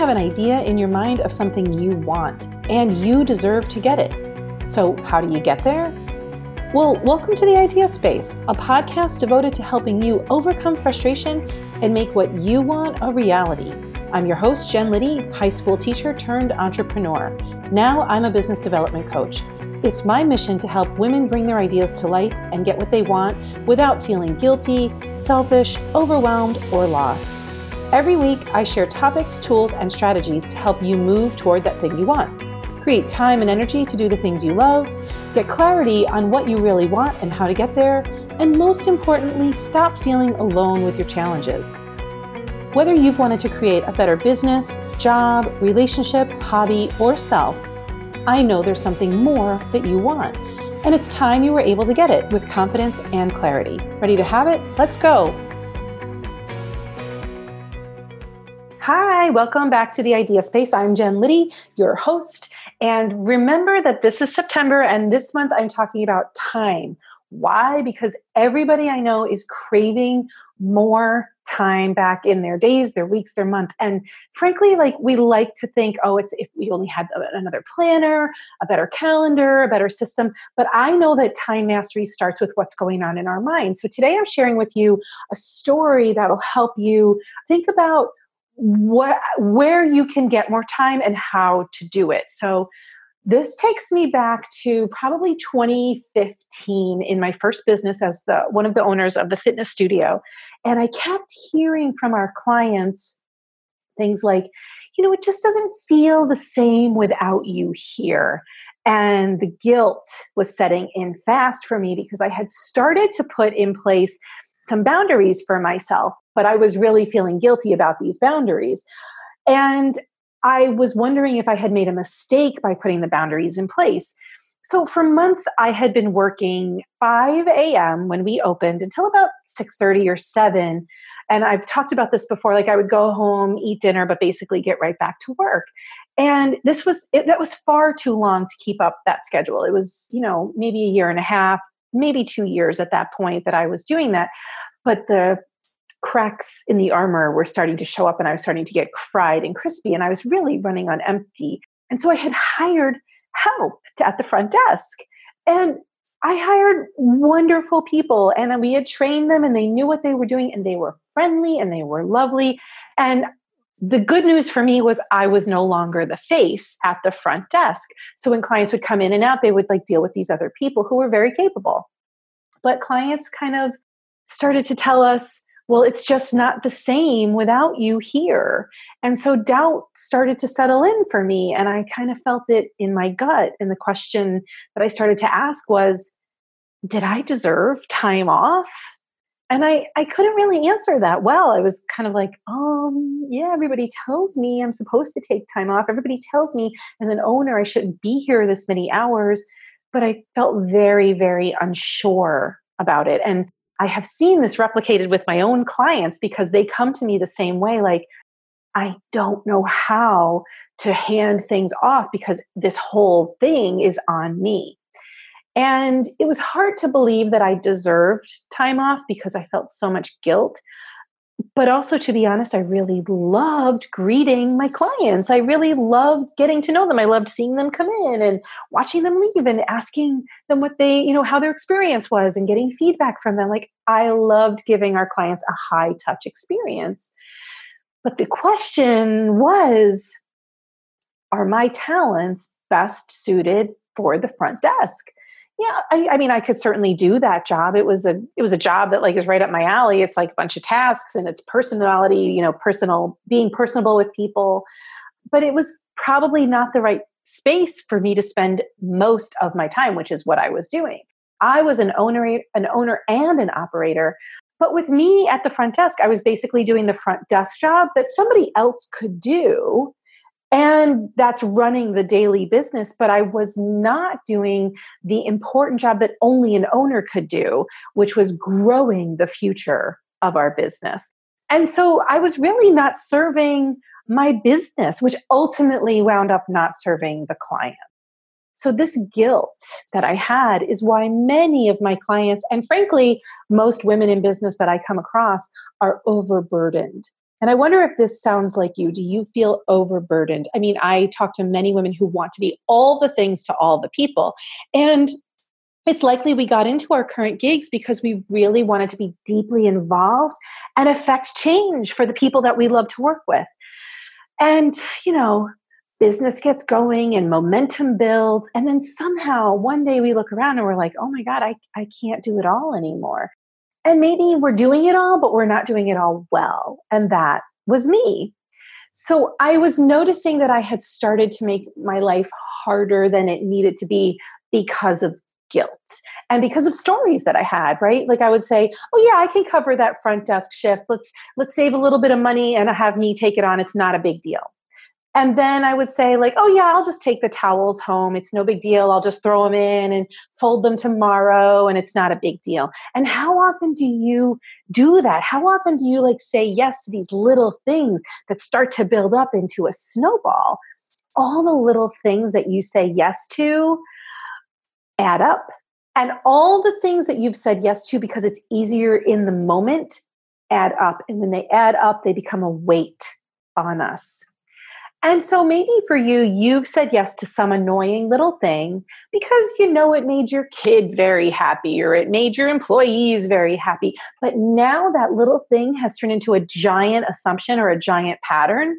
have an idea in your mind of something you want, and you deserve to get it. So, how do you get there? Well, welcome to the Idea Space, a podcast devoted to helping you overcome frustration and make what you want a reality. I'm your host, Jen Liddy, high school teacher turned entrepreneur. Now I'm a business development coach. It's my mission to help women bring their ideas to life and get what they want without feeling guilty, selfish, overwhelmed, or lost. Every week, I share topics, tools, and strategies to help you move toward that thing you want. Create time and energy to do the things you love, get clarity on what you really want and how to get there, and most importantly, stop feeling alone with your challenges. Whether you've wanted to create a better business, job, relationship, hobby, or self, I know there's something more that you want. And it's time you were able to get it with confidence and clarity. Ready to have it? Let's go. Hi, welcome back to the Idea Space. I'm Jen Liddy, your host. And remember that this is September, and this month I'm talking about time. Why? Because everybody I know is craving more time back in their days, their weeks, their month. And frankly, like we like to think, oh, it's if we only had another planner, a better calendar, a better system. But I know that time mastery starts with what's going on in our minds. So today I'm sharing with you a story that'll help you think about where you can get more time and how to do it. So this takes me back to probably 2015 in my first business as the one of the owners of the fitness studio. And i kept hearing from our clients things like you know it just doesn't feel the same without you here. And the guilt was setting in fast for me because i had started to put in place some boundaries for myself but i was really feeling guilty about these boundaries and I was wondering if I had made a mistake by putting the boundaries in place. So for months I had been working 5 a.m. when we opened until about 6:30 or 7 and I've talked about this before like I would go home, eat dinner but basically get right back to work. And this was it, that was far too long to keep up that schedule. It was, you know, maybe a year and a half, maybe 2 years at that point that I was doing that. But the cracks in the armor were starting to show up and I was starting to get fried and crispy and I was really running on empty. And so I had hired help at the front desk. And I hired wonderful people and we had trained them and they knew what they were doing and they were friendly and they were lovely. And the good news for me was I was no longer the face at the front desk. So when clients would come in and out, they would like deal with these other people who were very capable. But clients kind of started to tell us, well, it's just not the same without you here. And so doubt started to settle in for me. And I kind of felt it in my gut. And the question that I started to ask was, did I deserve time off? And I, I couldn't really answer that well. I was kind of like, um, yeah, everybody tells me I'm supposed to take time off. Everybody tells me as an owner I shouldn't be here this many hours. But I felt very, very unsure about it. And I have seen this replicated with my own clients because they come to me the same way like, I don't know how to hand things off because this whole thing is on me. And it was hard to believe that I deserved time off because I felt so much guilt but also to be honest i really loved greeting my clients. I really loved getting to know them. I loved seeing them come in and watching them leave and asking them what they you know how their experience was and getting feedback from them. Like i loved giving our clients a high touch experience. But the question was are my talents best suited for the front desk yeah I, I, mean i could certainly do that job. It was a it was a job that like is right up my alley. It's like a bunch of tasks and it's personality you know personal being personable with people. But it was probably not the right space for me to spend most of my time which is what i was doing. I was an owner an owner and an operator but with me at the front desk i was basically doing the front desk job that somebody else could do and that's running the daily business but i was not doing the important job that only an owner could do which was growing the future of our business. And so i was really not serving my business which ultimately wound up not serving the client. So this guilt that i had is why many of my clients and frankly most women in business that i come across are overburdened And I wonder if this sounds like you. Do you feel overburdened? I mean, I talk to many women who want to be all the things to all the people. And it's likely we got into our current gigs because we really wanted to be deeply involved and affect change for the people that we love to work with. And, you know, business gets going and momentum builds. And then somehow one day we look around and we're like, oh my God, I, I can't do it all anymore. And maybe we're doing it all, but we're not doing it all well. And that was me. So I was noticing that I had started to make my life harder than it needed to be because of guilt and because of stories that I had, right? Like I would say, "Oh yeah, I can cover that front desk shift. Let's let's save a little bit of money and have me take it on. It's not a big deal." And then I would say, like, oh, yeah, I'll just take the towels home. It's no big deal. I'll just throw them in and fold them tomorrow, and it's not a big deal. And how often do you do that? How often do you like say yes to these little things that start to build up into a snowball? All the little things that you say yes to add up. And all the things that you've said yes to because it's easier in the moment add up. And when they add up, they become a weight on us. And so maybe for you, you've said yes to some annoying little thing because you know it made your kid very happy or it made your employees very happy. But now that little thing has turned into a giant assumption or a giant pattern.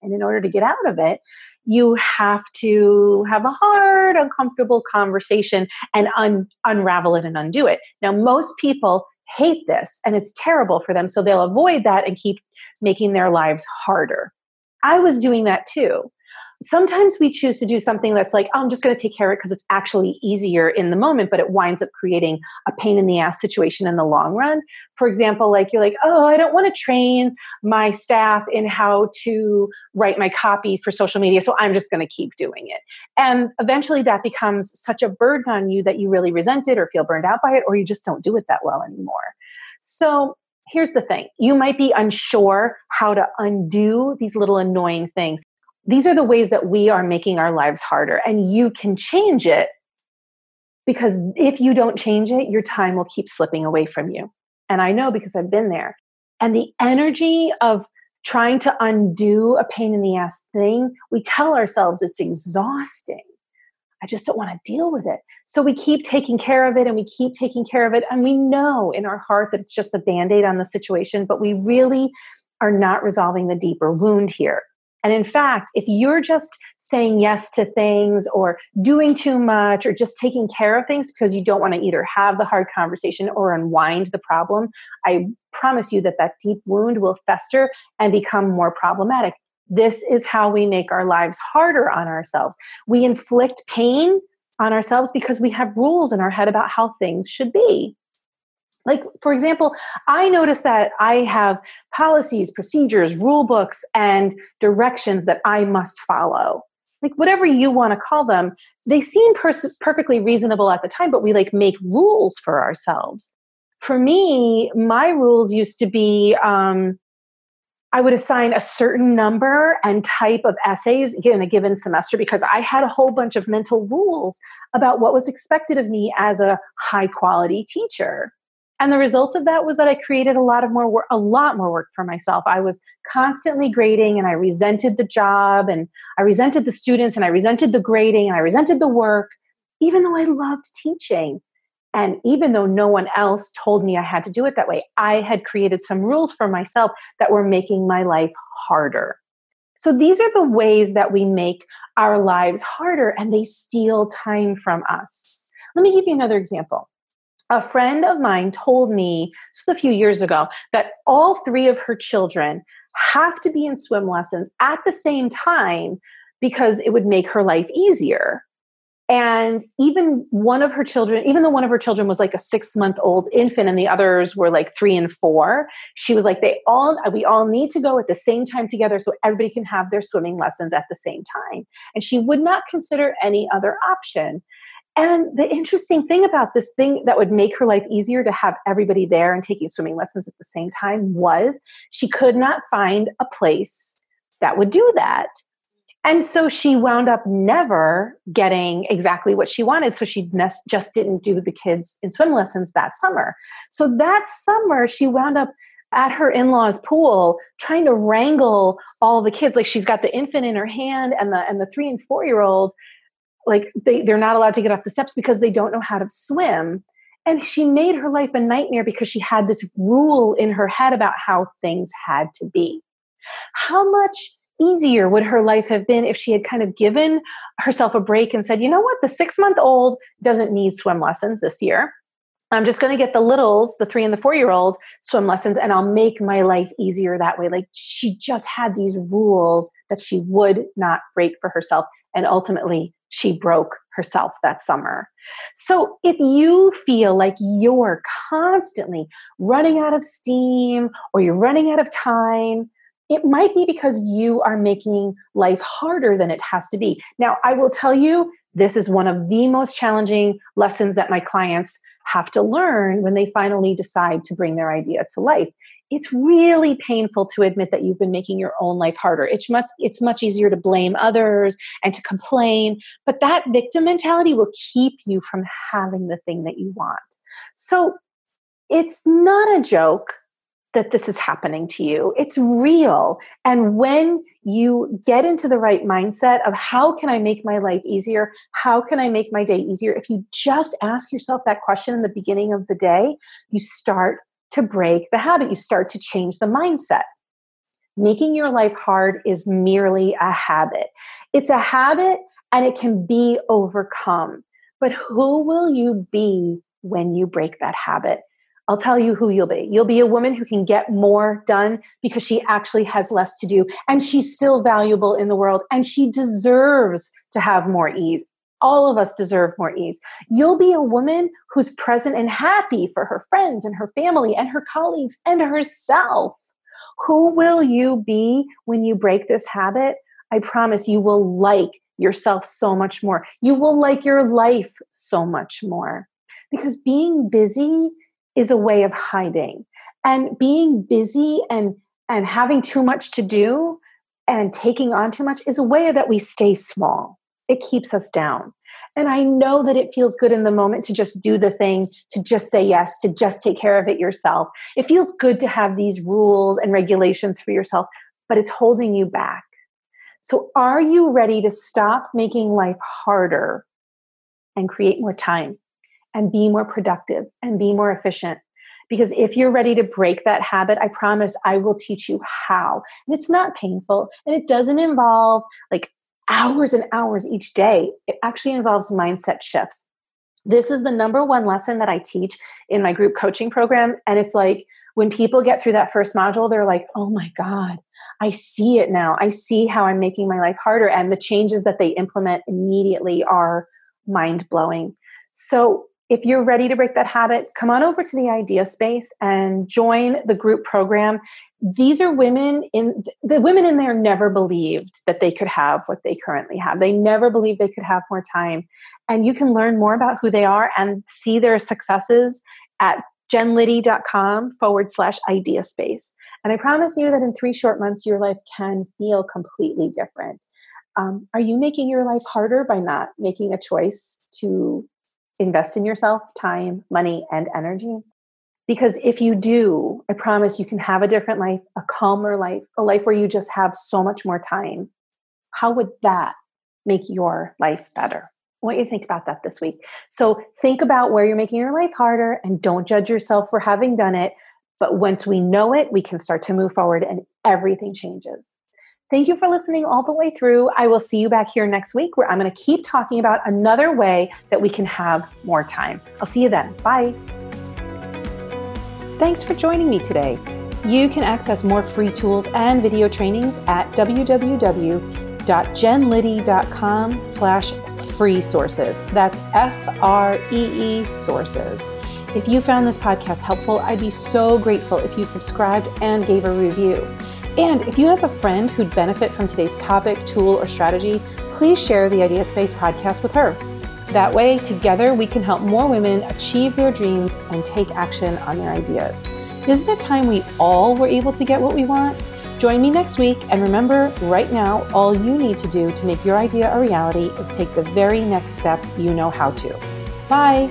And in order to get out of it, you have to have a hard, uncomfortable conversation and un- unravel it and undo it. Now, most people hate this and it's terrible for them. So they'll avoid that and keep making their lives harder. I was doing that too. Sometimes we choose to do something that's like, oh, I'm just going to take care of it because it's actually easier in the moment, but it winds up creating a pain in the ass situation in the long run. For example, like you're like, oh, I don't want to train my staff in how to write my copy for social media, so I'm just going to keep doing it. And eventually that becomes such a burden on you that you really resent it or feel burned out by it, or you just don't do it that well anymore. So here's the thing you might be unsure how to undo these little annoying things. These are the ways that we are making our lives harder, and you can change it because if you don't change it, your time will keep slipping away from you. And I know because I've been there. And the energy of trying to undo a pain in the ass thing, we tell ourselves it's exhausting. I just don't want to deal with it. So we keep taking care of it and we keep taking care of it. And we know in our heart that it's just a band aid on the situation, but we really are not resolving the deeper wound here. And in fact, if you're just saying yes to things or doing too much or just taking care of things because you don't want to either have the hard conversation or unwind the problem, I promise you that that deep wound will fester and become more problematic. This is how we make our lives harder on ourselves. We inflict pain on ourselves because we have rules in our head about how things should be. Like, for example, I notice that I have policies, procedures, rule books, and directions that I must follow. Like, whatever you want to call them, they seem pers- perfectly reasonable at the time, but we like make rules for ourselves. For me, my rules used to be um, I would assign a certain number and type of essays in a given semester because I had a whole bunch of mental rules about what was expected of me as a high quality teacher. And the result of that was that I created a lot of more work, a lot more work for myself. I was constantly grading and I resented the job and I resented the students and I resented the grading and I resented the work, even though I loved teaching. And even though no one else told me I had to do it that way, I had created some rules for myself that were making my life harder. So these are the ways that we make our lives harder and they steal time from us. Let me give you another example. A friend of mine told me, this was a few years ago, that all three of her children have to be in swim lessons at the same time because it would make her life easier. And even one of her children, even though one of her children was like a six month old infant and the others were like three and four, she was like, they all, we all need to go at the same time together so everybody can have their swimming lessons at the same time. And she would not consider any other option. And the interesting thing about this thing that would make her life easier to have everybody there and taking swimming lessons at the same time was she could not find a place that would do that. And so she wound up never getting exactly what she wanted. So she just didn't do the kids in swim lessons that summer. So that summer, she wound up at her in-laws pool trying to wrangle all the kids like she's got the infant in her hand and the and the 3 and 4 year old like they they're not allowed to get off the steps because they don't know how to swim and she made her life a nightmare because she had this rule in her head about how things had to be how much easier would her life have been if she had kind of given herself a break and said you know what the 6 month old doesn't need swim lessons this year I'm just going to get the littles, the three and the four year old swim lessons, and I'll make my life easier that way. Like she just had these rules that she would not break for herself. And ultimately, she broke herself that summer. So if you feel like you're constantly running out of steam or you're running out of time, it might be because you are making life harder than it has to be. Now, I will tell you, this is one of the most challenging lessons that my clients have to learn when they finally decide to bring their idea to life. It's really painful to admit that you've been making your own life harder. It's much, it's much easier to blame others and to complain, but that victim mentality will keep you from having the thing that you want. So it's not a joke that this is happening to you. It's real. And when you get into the right mindset of how can I make my life easier? How can I make my day easier? If you just ask yourself that question in the beginning of the day, you start to break the habit. You start to change the mindset. Making your life hard is merely a habit. It's a habit and it can be overcome. But who will you be when you break that habit? I'll tell you who you'll be. You'll be a woman who can get more done because she actually has less to do and she's still valuable in the world and she deserves to have more ease. All of us deserve more ease. You'll be a woman who's present and happy for her friends and her family and her colleagues and herself. Who will you be when you break this habit? I promise you will like yourself so much more. You will like your life so much more. Because being busy is a way of hiding. And being busy and and having too much to do and taking on too much is a way that we stay small. It keeps us down. And I know that it feels good in the moment to just do the thing, to just say yes, to just take care of it yourself. It feels good to have these rules and regulations for yourself, but it's holding you back. So, are you ready to stop making life harder and create more time? And be more productive and be more efficient. Because if you're ready to break that habit, I promise I will teach you how. And it's not painful and it doesn't involve like hours and hours each day. It actually involves mindset shifts. This is the number one lesson that I teach in my group coaching program. And it's like when people get through that first module, they're like, oh my God, I see it now. I see how I'm making my life harder. And the changes that they implement immediately are mind blowing. So if you're ready to break that habit, come on over to the idea space and join the group program. These are women in the women in there never believed that they could have what they currently have. They never believed they could have more time. And you can learn more about who they are and see their successes at jenliddy.com forward slash idea space. And I promise you that in three short months, your life can feel completely different. Um, are you making your life harder by not making a choice to invest in yourself time, money, and energy. Because if you do, I promise you can have a different life, a calmer life, a life where you just have so much more time. How would that make your life better? I want you to think about that this week. So think about where you're making your life harder and don't judge yourself for having done it. But once we know it, we can start to move forward and everything changes. Thank you for listening all the way through. I will see you back here next week where I'm going to keep talking about another way that we can have more time. I'll see you then. Bye. Thanks for joining me today. You can access more free tools and video trainings at www.jenliddy.com slash free sources. That's F-R-E-E sources. If you found this podcast helpful, I'd be so grateful if you subscribed and gave a review. And if you have a friend who'd benefit from today's topic, tool, or strategy, please share the Idea Space podcast with her. That way, together, we can help more women achieve their dreams and take action on their ideas. Isn't it time we all were able to get what we want? Join me next week, and remember right now, all you need to do to make your idea a reality is take the very next step you know how to. Bye.